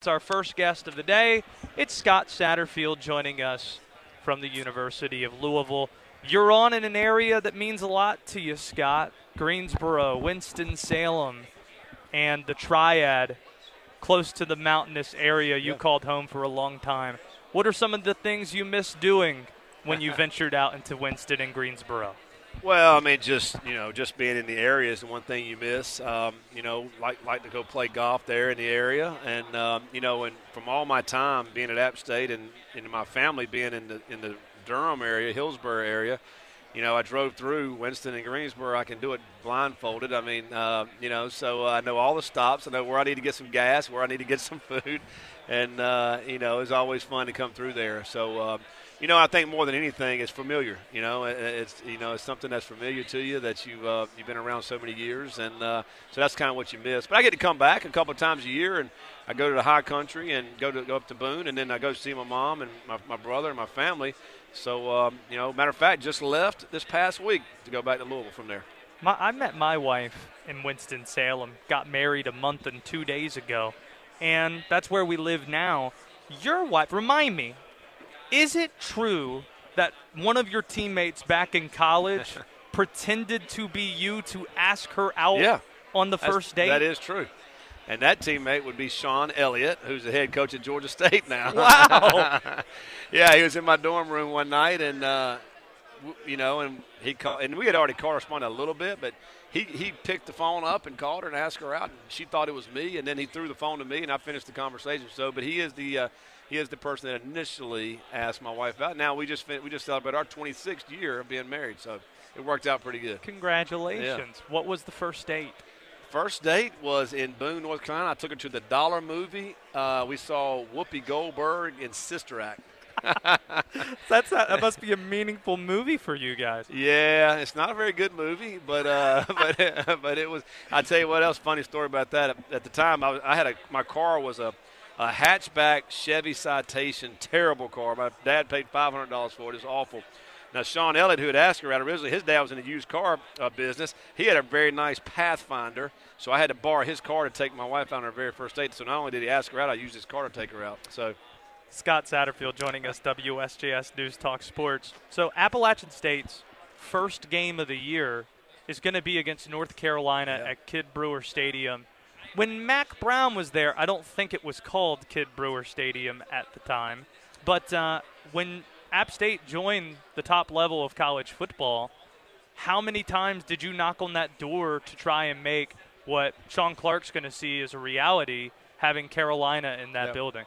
It's our first guest of the day. It's Scott Satterfield joining us from the University of Louisville. You're on in an area that means a lot to you, Scott. Greensboro, Winston-Salem, and the Triad, close to the mountainous area you called home for a long time. What are some of the things you miss doing when you ventured out into Winston and Greensboro? Well, I mean, just you know, just being in the area is the one thing you miss. Um, you know, like like to go play golf there in the area, and um, you know, and from all my time being at App State and, and my family being in the in the Durham area, Hillsborough area, you know, I drove through Winston and Greensboro. I can do it blindfolded. I mean, uh, you know, so I know all the stops. I know where I need to get some gas, where I need to get some food, and uh, you know, it's always fun to come through there. So. Uh, you know, I think more than anything, it's familiar. You know, it's you know, it's something that's familiar to you that you uh, you've been around so many years, and uh, so that's kind of what you miss. But I get to come back a couple times a year, and I go to the high country and go to go up to Boone, and then I go see my mom and my, my brother and my family. So um, you know, matter of fact, just left this past week to go back to Louisville from there. My, I met my wife in Winston Salem. Got married a month and two days ago, and that's where we live now. Your wife, remind me, is it true that one of your teammates back in college pretended to be you to ask her out yeah, on the first date? That is true. And that teammate would be Shawn Elliott, who's the head coach at Georgia State now. Wow. yeah, he was in my dorm room one night, and uh, you know, and he called, and we had already corresponded a little bit, but he he picked the phone up and called her and asked her out, and she thought it was me, and then he threw the phone to me, and I finished the conversation. So, but he is the uh, he is the person that initially asked my wife out. Now we just we just celebrated our 26th year of being married, so it worked out pretty good. Congratulations! Yeah. What was the first date? First date was in Boone, North Carolina. I took her to the Dollar Movie. Uh, we saw Whoopi Goldberg in Sister Act. That's not, that must be a meaningful movie for you guys. Yeah, it's not a very good movie, but uh, but but it was. I tell you what else. Funny story about that. At the time, I, was, I had a my car was a a hatchback Chevy Citation, terrible car. My dad paid $500 for it. It's awful. Now, Shawn Elliott, who had asked her out originally, his dad was in the used car uh, business. He had a very nice Pathfinder, so I had to borrow his car to take my wife out on her very first date. So not only did he ask her out, I used his car to take her out. So. Scott Satterfield joining us, WSJS News Talk Sports. So Appalachian State's first game of the year is going to be against North Carolina yeah. at Kidd Brewer Stadium when Mack Brown was there, I don't think it was called Kidd Brewer Stadium at the time. But uh, when App State joined the top level of college football, how many times did you knock on that door to try and make what Shawn Clark's going to see as a reality, having Carolina in that yep. building?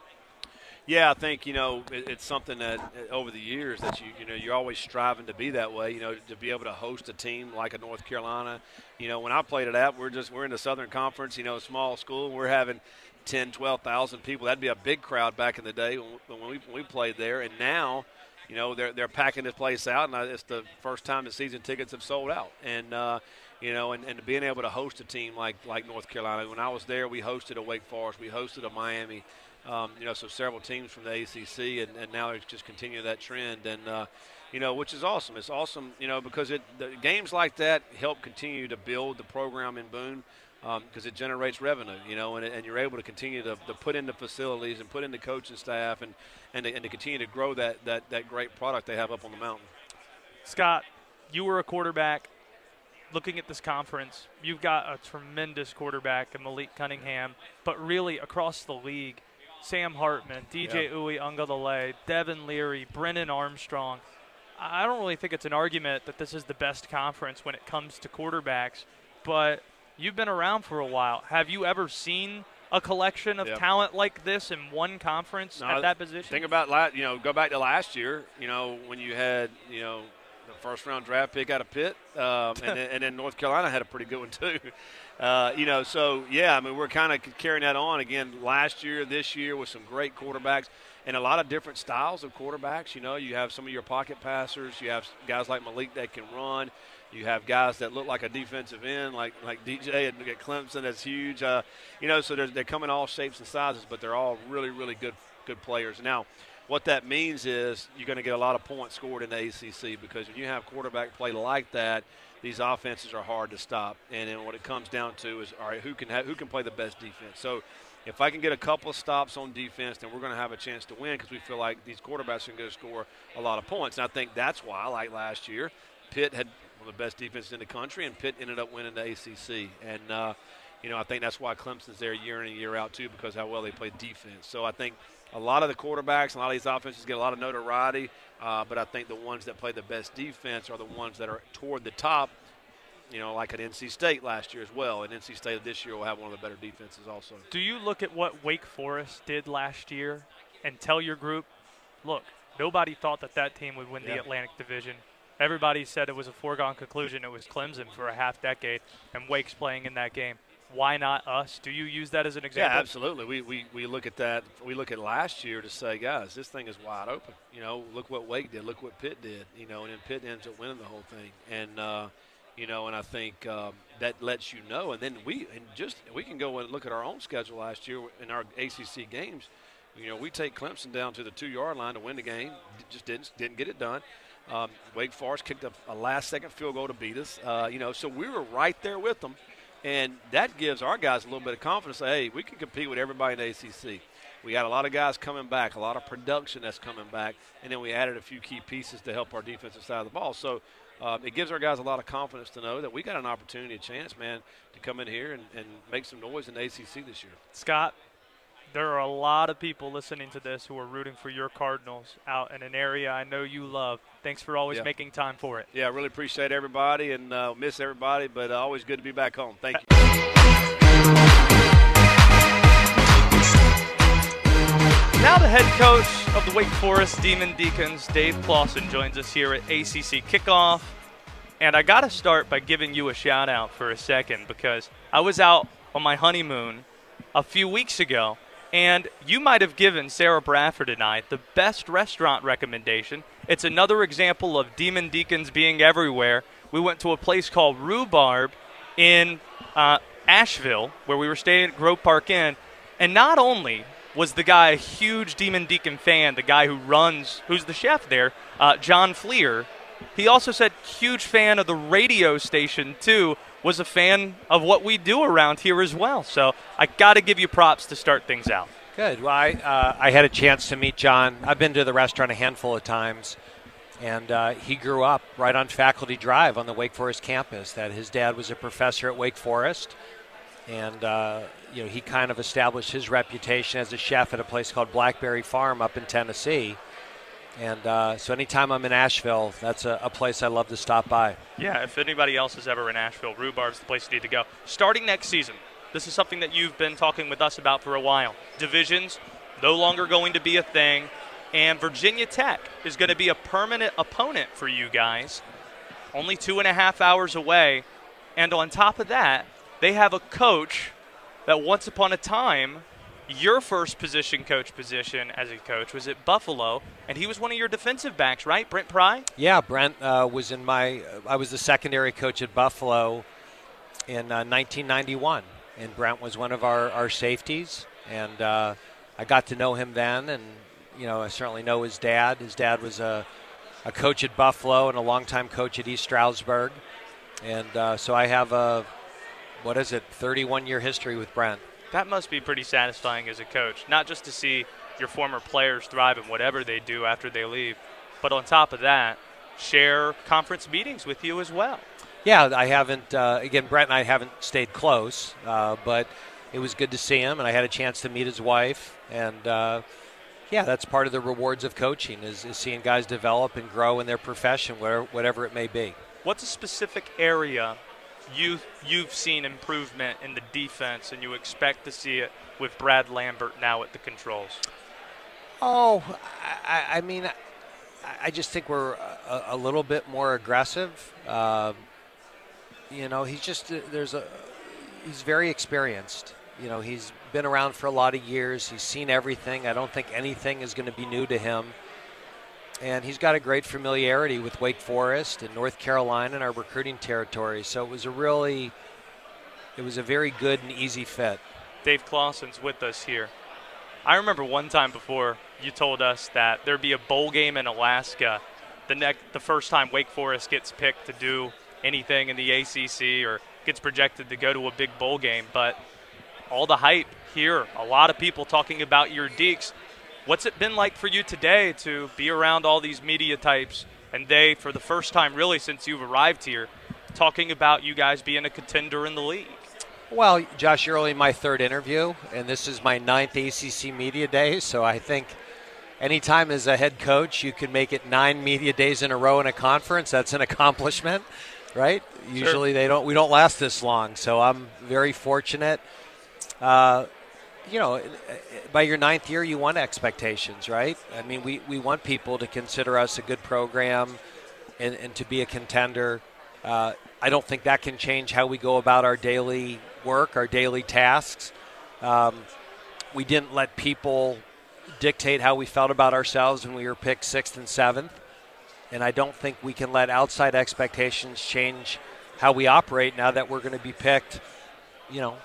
Yeah, I think you know it, it's something that uh, over the years that you you know you're always striving to be that way. You know, to be able to host a team like a North Carolina. You know, when I played at App, we're just we're in the Southern Conference. You know, small school. We're having 10, 12,000 people. That'd be a big crowd back in the day when, we when we played there. And now, you know, they're they're packing this place out, and it's the first time the season tickets have sold out. And uh, you know, and, and being able to host a team like like North Carolina. When I was there, we hosted a Wake Forest, we hosted a Miami. Um, you know, so several teams from the ACC, and, and now it's just continue that trend, and uh, you know, which is awesome. It's awesome, you know, because it games like that help continue to build the program in Boone because um, it generates revenue, you know, and, and you're able to continue to, to, put in the facilities and put in the coaching staff and, and, to, and to continue to grow that, that, that great product they have up on the mountain. Scott, you were a quarterback. Looking at this conference, you've got a tremendous quarterback in Malik Cunningham, but really across the league – Sam Hartman, DJ yep. Uiagalelei, Devin Leary, Brennan Armstrong. I don't really think it's an argument that this is the best conference when it comes to quarterbacks, but you've been around for a while. Have you ever seen a collection of yep. talent like this in one conference no, at that position? Think about last, you know, go back to last year, you know, when you had, you know, the first round draft pick out of Pitt, um, and, then, and then North Carolina had a pretty good one too. Uh, you know, so yeah, I mean, we're kind of carrying that on again last year, this year with some great quarterbacks and a lot of different styles of quarterbacks. You know, you have some of your pocket passers, you have guys like Malik that can run. You have guys that look like a defensive end, like like DJ at, Clemson, that's huge. Uh, you know, so they're coming all shapes and sizes, but they're all really, really good good players. Now, what that means is you're going to get a lot of points scored in the ACC because when you have quarterback play like that, these offenses are hard to stop. And then what it comes down to is, all right, who can have, who can play the best defense? So if I can get a couple of stops on defense, then we're going to have a chance to win because we feel like these quarterbacks going to score a lot of points. And I think that's why, like last year, Pitt had one of the best defenses in the country, and Pitt ended up winning the ACC. And uh, you know, I think that's why Clemson's there year in and year out too, because how well they play defense. So I think a lot of the quarterbacks, a lot of these offenses get a lot of notoriety, uh, but I think the ones that play the best defense are the ones that are toward the top. You know, like at NC State last year as well, and NC State this year will have one of the better defenses also. Do you look at what Wake Forest did last year and tell your group, look, nobody thought that that team would win yeah. the Atlantic Division. Everybody said it was a foregone conclusion. It was Clemson for a half decade, and Wake's playing in that game why not us? Do you use that as an example? Yeah, absolutely. We, we, we look at that. We look at last year to say, guys, this thing is wide open. You know, look what Wake did. Look what Pitt did. You know, and then Pitt ends up winning the whole thing. And uh, you know, and I think um, that lets you know. And then we and just we can go and look at our own schedule last year in our ACC games. You know, we take Clemson down to the two yard line to win the game. Just didn't didn't get it done. Um, Wake Forest kicked a, a, last second field goal to beat us. Uh, you know, so we were right there with them. And that gives our guys a little bit of confidence. Hey, we can compete with everybody in ACC. We got a lot of guys coming back, a lot of production that's coming back, and then we added a few key pieces to help our defensive side of the ball. So um, it gives our guys a lot of confidence to know that we got an opportunity, a chance, man, to come in here and, and make some noise in the ACC this year. Scott, there are a lot of people listening to this who are rooting for your Cardinals out in an area I know you love. Thanks for always yeah. making time for it. Yeah, I really appreciate everybody and uh, miss everybody, but uh, always good to be back home. Thank you. Now the head coach of the Wake Forest Demon Deacons, Dave Clawson, joins us here at ACC Kickoff. And I got to start by giving you a shout out for a second because I was out on my honeymoon a few weeks ago and you might have given Sarah Bradford and I the best restaurant recommendation. It's another example of Demon Deacons being everywhere. We went to a place called Rhubarb in uh, Asheville, where we were staying at Grove Park Inn. And not only was the guy a huge Demon Deacon fan, the guy who runs, who's the chef there, uh, John Fleer, he also said huge fan of the radio station too, was a fan of what we do around here as well. So I got to give you props to start things out. Good. Well, I, uh, I had a chance to meet John. I've been to the restaurant a handful of times, and uh, he grew up right on Faculty Drive on the Wake Forest campus. That his dad was a professor at Wake Forest, and uh, you know he kind of established his reputation as a chef at a place called Blackberry Farm up in Tennessee. And uh, so anytime I'm in Asheville, that's a, a, place I love to stop by. Yeah, if anybody else is ever in Asheville, Rhubarb's the place you need to go. Starting next season, this is something that you've been talking with us about for a while. Divisions no longer going to be a thing, and Virginia Tech is going to be a permanent opponent for you guys, only two and a half hours away. And on top of that, they have a coach that once upon a time your first position coach position as a coach was at Buffalo, and he was one of your defensive backs, right? Brent Pry? Yeah, Brent uh, was in my. Uh, I was the secondary coach at Buffalo in uh, 1991, and Brent was one of our, our safeties, and uh, I got to know him then, and you know I certainly know his dad. His dad was a, a coach at Buffalo and a longtime coach at East Stroudsburg, and uh, so I have a what is it, 31 year history with Brent that must be pretty satisfying as a coach, not just to see your former players thrive in whatever they do after they leave, but on top of that, share conference meetings with you as well. Yeah, I haven't. Uh, again, Brent and I haven't stayed close, uh, but it was good to see him, and I had a chance to meet his wife, and uh, yeah, that's part of the rewards of coaching is, is seeing guys develop and grow in their profession, whatever, whatever it may be. What's a specific area you you've seen improvement in the defense, and you expect to see it with Brad Lambert now at the controls? Oh, I, I mean, I just think we're a, a little bit more aggressive. Uh, you know, he's just uh, there's a he's very experienced. You know, he's been around for a lot of years. He's seen everything. I don't think anything is going to be new to him and he's got a great familiarity with Wake Forest and North Carolina and our recruiting territory. So it was a really, it was a very good and easy fit. Dave Clawson's with us here. I remember one time before you told us that there'd be a bowl game in Alaska the next, the first time Wake Forest gets picked to do anything in the ACC or gets projected to go to a big bowl game, but all the hype here, a lot of people talking about your Deacs. What's it been like for you today to be around all these media types and they, for the first time really since you've arrived here, talking about you guys being a contender in the league? Well, Josh, you're only my third interview, and this is my ninth ACC Media Day, so I think anytime as a head coach you can make it nine media days in a row in a conference, that's an accomplishment, right? Sure. Usually they don't. We don't last this long, so I'm very fortunate. Uh, you know, by your ninth year, you want expectations, right? I mean, we, we want people to consider us a good program and, and to be a contender. Uh, I don't think that can change how we go about our daily work, our daily tasks. Um, we didn't let people dictate how we felt about ourselves when we were picked sixth and seventh. And I don't think we can let outside expectations change how we operate now that we're going to be picked, you know,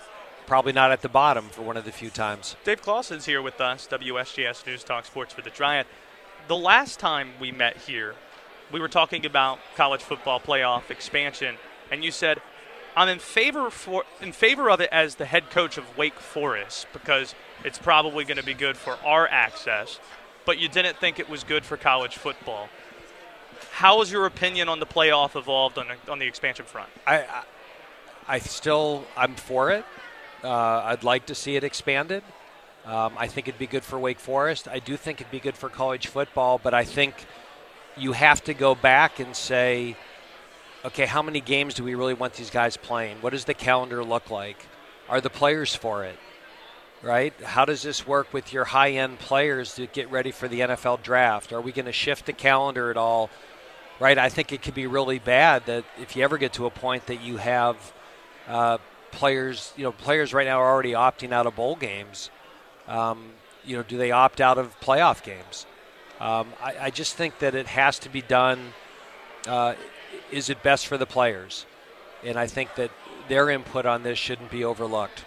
probably not at the bottom for one of the few times. Dave Clawson's here with us, WSJS News Talk Sports for the Triad. The last time we met here, we were talking about college football playoff expansion, and you said, I'm in favor for in favor of it as the head coach of Wake Forest because it's probably going to be good for our access, but you didn't think it was good for college football. How has your opinion on the playoff evolved on the, on the expansion front? I, I, I still I'm for it. Uh, I'd like to see it expanded. Um, I think it'd be good for Wake Forest. I do think it'd be good for college football, but I think you have to go back and say, okay, how many games do we really want these guys playing? What does the calendar look like? Are the players for it? Right? How does this work with your high end players to get ready for the NFL draft? Are we going to shift the calendar at all? Right? I think it could be really bad that if you ever get to a point that you have uh, players, you know, players right now are already opting out of bowl games. Um, you know, do they opt out of playoff games? Um, I, I, just think that it has to be done. Uh, is it best for the players? And I think that their input on this shouldn't be overlooked.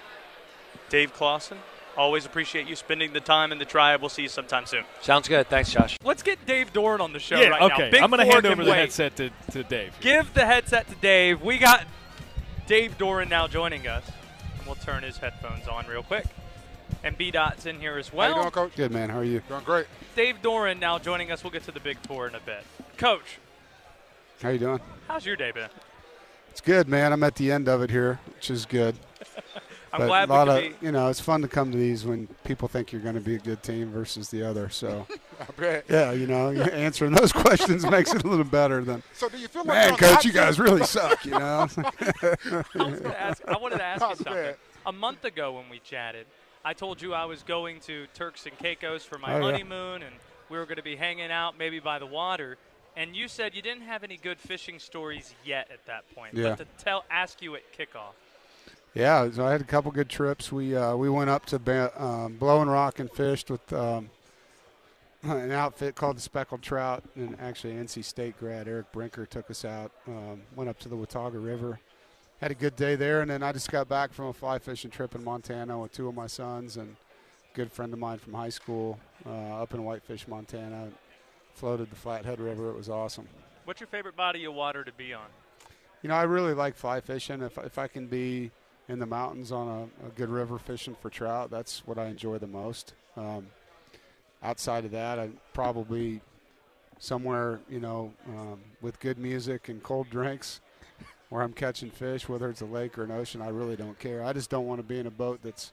Dave Clawson, always appreciate you spending the time in the tribe. We'll see you sometime soon. Sounds good. Thanks, Josh. Let's get Dave Doeren on the show yeah, right okay. now. I'm going to hand over the headset to, to Dave. Give the headset to Dave. We got Dave Doeren now joining us, and we'll turn his headphones on real quick. And B Dot's in here as well. How you doing, Coach? Good, man. How are you? Doing great. Dave Doeren now joining us. We'll get to the Big Four in a bit. Coach. How you doing? How's your day been? It's good, man. I'm at the end of it here, which is good. I'm but glad a lot of, be. you know, it's fun to come to these when people think you're going to be a good team versus the other. So, yeah, you know, answering those questions makes it a little better than. So, do you feel like man, coach, you guys really suck? You know. I, ask, I wanted to ask you something. A month ago when we chatted, I told you I was going to Turks and Caicos for my oh, honeymoon, yeah. and we were going to be hanging out maybe by the water. And you said you didn't have any good fishing stories yet at that point. Yeah. But to tell, ask you at kickoff. Yeah, so I had a couple good trips. We uh, we went up to ba- um, Blowing Rock and fished with um, an outfit called the Speckled Trout, and actually NC State grad Eric Brinker took us out. Um, went up to the Watauga River, had a good day there, and then I just got back from a fly fishing trip in Montana with two of my sons and a good friend of mine from high school uh, up in Whitefish, Montana. Floated the Flathead River. It was awesome. What's your favorite body of water to be on? You know, I really like fly fishing. If if I can be in the mountains on a, a, good river fishing for trout. That's what I enjoy the most. Um, outside of that, I probably somewhere you know um, with good music and cold drinks where I'm catching fish, whether it's a lake or an ocean. I really don't care. I just don't want to be in a boat that's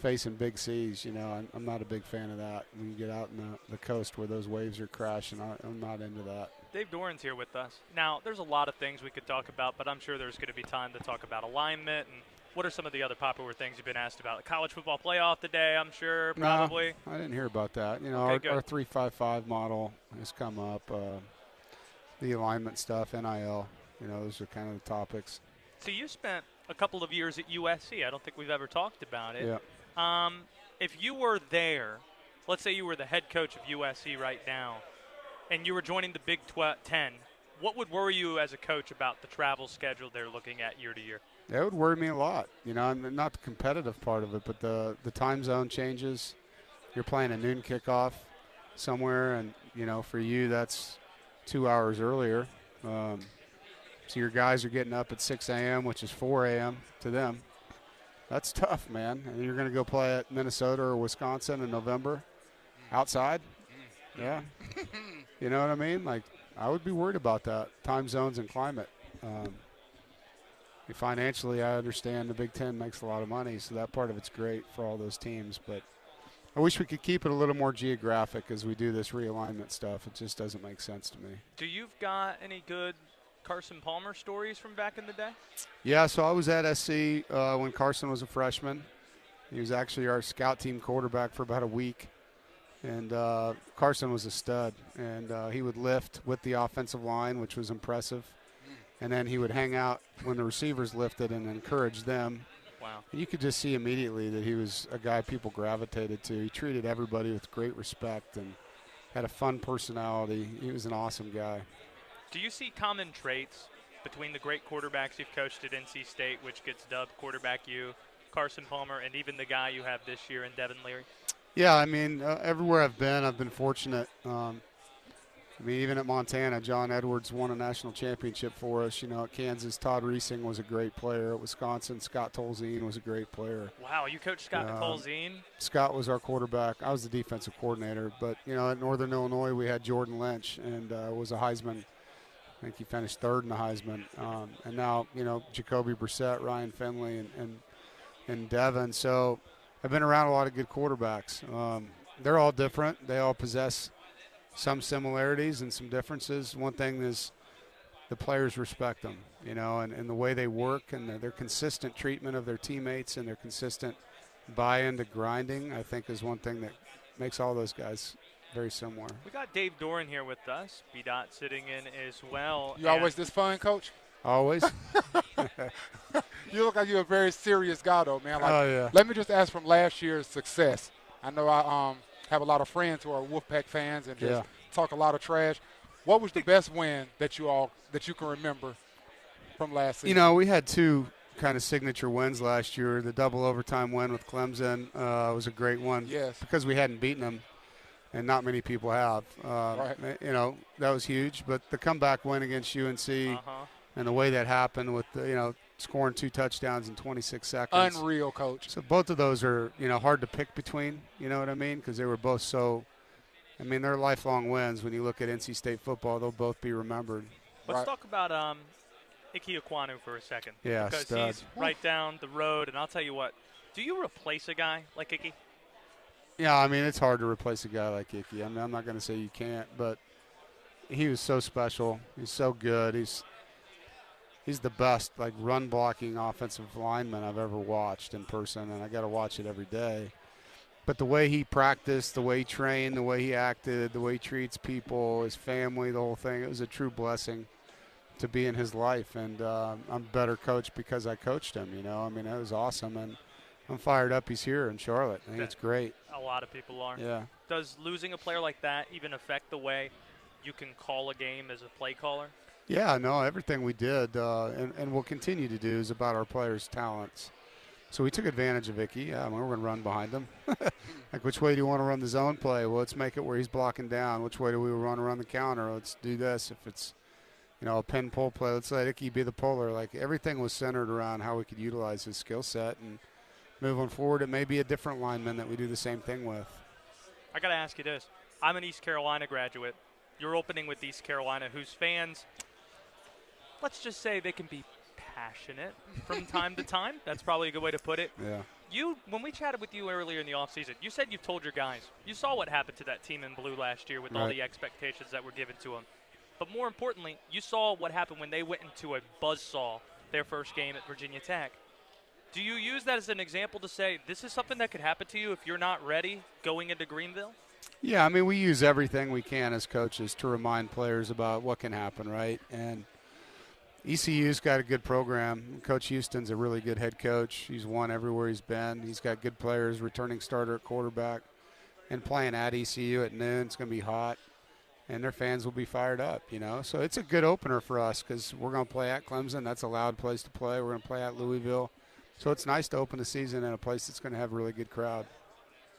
facing big seas. You know, I'm, I'm not a big fan of that. When you get out in the, the coast where those waves are crashing, I, I'm not into that. Dave Doeren's here with us. Now, there's a lot of things we could talk about, but I'm sure there's going to be time to talk about alignment and what are some of the other popular things you've been asked about? The college football playoff today, I'm sure, probably. No, I didn't hear about that. You know, okay, our, our, three five five model has come up. Uh, the alignment stuff, NIL. You know, those are kind of the topics. So you spent a couple of years at USC. I don't think we've ever talked about it. Yeah. Um, if you were there, let's say you were the head coach of USC right now, and you were joining the Big tw- Ten, what would worry you as a coach about the travel schedule they're looking at year to year? That would worry me a lot. You know, not the competitive part of it, but the the time zone changes. You're playing a noon kickoff somewhere, and you know, for you that's two hours earlier. Um, so your guys are getting up at 6 a.m., which is 4 a.m. to them. That's tough, man. And you're going to go play at Minnesota or Wisconsin in November, outside. Yeah, you know what I mean. Like I would be worried about that time zones and climate. Um, financially, I understand the Big Ten makes a lot of money, so that part of it's great for all those teams. But I wish we could keep it a little more geographic as we do this realignment stuff. It just doesn't make sense to me. Do you've got any good Carson Palmer stories from back in the day? Yeah, so I was at SC uh, when Carson was a freshman. He was actually our scout team quarterback for about a week. And uh, Carson was a stud, and uh, he would lift with the offensive line, which was impressive and then he would hang out when the receivers lifted and encourage them. Wow. You could just see immediately that he was a guy people gravitated to. He treated everybody with great respect and had a fun personality. He was an awesome guy. Do you see common traits between the great quarterbacks you've coached at NC State, which gets dubbed quarterback you, Carson Palmer, and even the guy you have this year in Devin Leary? Yeah, I mean, uh, everywhere I've been, I've been fortunate. Um, I mean, even at Montana, John Edwards won a national championship for us. You know, at Kansas, Todd Reesing was a great player. At Wisconsin, Scott Tolzien was a great player. Wow, you coached Scott uh, Tolzien? Scott was our quarterback. I was the defensive coordinator. But, you know, at Northern Illinois, we had Jordan Lynch and uh, was a Heisman. I think he finished third in the Heisman. Um, and now, you know, Jacoby Brissett, Ryan Finley, and, and, and Devin. So I've been around a lot of good quarterbacks. Um, they're all different. They all possess – some similarities and some differences. One thing is the players respect them, you know, and, and the way they work and their, their consistent treatment of their teammates and their consistent buy-in to grinding, I think, is one thing that makes all those guys very similar. We got Dave Doeren here with us. B. Dot sitting in as well. You always this fun, Coach? Always. you look like you're a very serious guy, though, man. Like, oh yeah. Let me just ask from last year's success. I know I um have a lot of friends who are Wolfpack fans and just yeah. talk a lot of trash. What was the best win that you all that you can remember from last season? You know, we had two kind of signature wins last year. The double overtime win with Clemson uh, was a great one. Yes. Because we hadn't beaten them, and not many people have. Uh, right. You know, that was huge. But the comeback win against UNC uh-huh. and the way that happened with the, you know scoring two touchdowns in 26 seconds. Unreal, coach. So both of those are you know hard to pick between. You know what I mean? Because they were both so. I mean, they're lifelong wins. When you look at NC State football, they'll both be remembered. Let's right. talk about um, Ike Ekwonu for a second. Yeah, because stud. he's right down the road, and I'll tell you what. Do you replace a guy like Ickey? Yeah, I mean it's hard to replace a guy like Ickey. I mean I'm not going to say you can't, but he was so special. He's so good. He's he's the best like run blocking offensive lineman I've ever watched in person, and I got to watch it every day. But the way he practiced, the way he trained, the way he acted, the way he treats people, his family, the whole thing, it was a true blessing to be in his life. And uh, I'm a better coach because I coached him. You know, I mean, it was awesome, and I'm fired up. He's here in Charlotte. I think it's great. A lot of people are. Yeah. Does losing a player like that even affect the way you can call a game as a play caller? Yeah, no, everything we did uh, and, and will continue to do is about our players' talents. So we took advantage of Ickey. Yeah, we're going to run behind him. like, which way do you want to run the zone play? Well, let's make it where he's blocking down. Which way do we run around the counter? Let's do this. If it's, you know, a pin pull play, let's let Ickey be the puller. Like, everything was centered around how we could utilize his skill set. And moving forward, it may be a different lineman that we do the same thing with. I got to ask you this. I'm an East Carolina graduate. You're opening with East Carolina, whose fans – let's just say they can be passionate from time to time. That's probably a good way to put it. Yeah. You, when we chatted with you earlier in the offseason, you said you've told your guys. You saw what happened to that team in blue last year with right. all the expectations that were given to them. But more importantly, you saw what happened when they went into a buzzsaw their first game at Virginia Tech. Do you use that as an example to say this is something that could happen to you if you're not ready going into Greenville? Yeah, I mean, we use everything we can as coaches to remind players about what can happen, right? And – ECU's got a good program. Coach Houston's a really good head coach. He's won everywhere he's been. He's got good players, returning starter at quarterback, and playing at ECU at noon. It's going to be hot, and their fans will be fired up, you know. So it's a good opener for us because we're going to play at Clemson. That's a loud place to play. We're going to play at Louisville. So it's nice to open the season in a place that's going to have a really good crowd.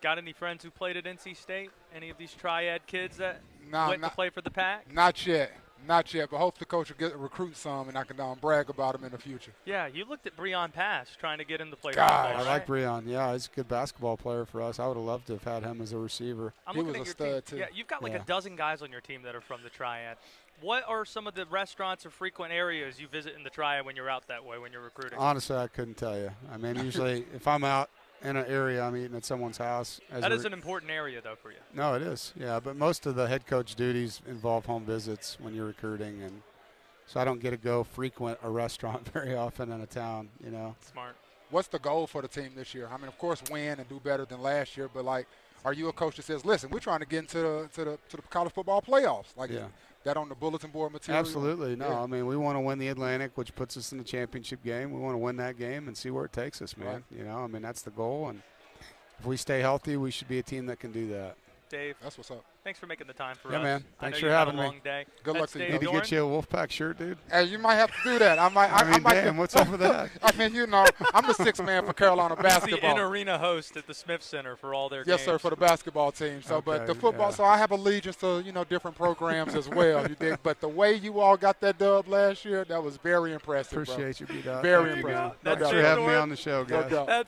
Got any friends who played at NC State? Any of these triad kids that no, went not, to play for the Pack? Not yet. Not yet, but hopefully the coach will get recruit some, and I can um, brag about him in the future. Yeah, you looked at Breon Pass trying to get him to play Gosh. football. I like Breon. Yeah, he's a good basketball player for us. I would have loved to have had him as a receiver. I'm He was a your team. stud, too. Yeah, you've got like Yeah. a dozen guys on your team that are from the Triad. What are some of the restaurants or frequent areas you visit in the Triad when you're out that way when you're recruiting? Honestly, I couldn't tell you. I mean, usually if I'm out in an area, I'm eating at someone's house. As that re- an important area though for you. no, it is. Yeah, but most of the head coach duties involve home visits when you're recruiting, and so I don't get to go frequent a restaurant very often in a town. You know. Smart. What's the goal for the team this year? I mean, of course, win and do better than last year, but like, are you a coach that says, "Listen, we're trying to get into the to the to the college football playoffs"? Like Yeah. that on the bulletin board material. Absolutely. No, Yeah. I mean, we want to win the Atlantic, which puts us in the championship game. We want to win that game and see where it takes us, man. Right. You know, I mean, that's the goal. And if we stay healthy, we should be a team that can do that. Dave, That's what's up. thanks for making the time for Yeah, us. man. I Thanks know for you've having a me. long day. Good luck That's to you. Dave Need to get you a Wolfpack shirt, dude. Hey, you might have to do that. I might. I, I mean, might damn, what's up with that? I mean, you know, I'm the sixth man for Carolina He's the basketball. in-arena host at the Smith Center for all their Yes, games. sir, for the basketball team. So, but the football. yeah. So I have allegiance to you know different programs as well. You dig? But the way you all got that dub last year, that was very impressive. bro. Appreciate you, B Dot. Very Thank you, impressive. man. No Thanks for having me on the show, guys. doubt. That's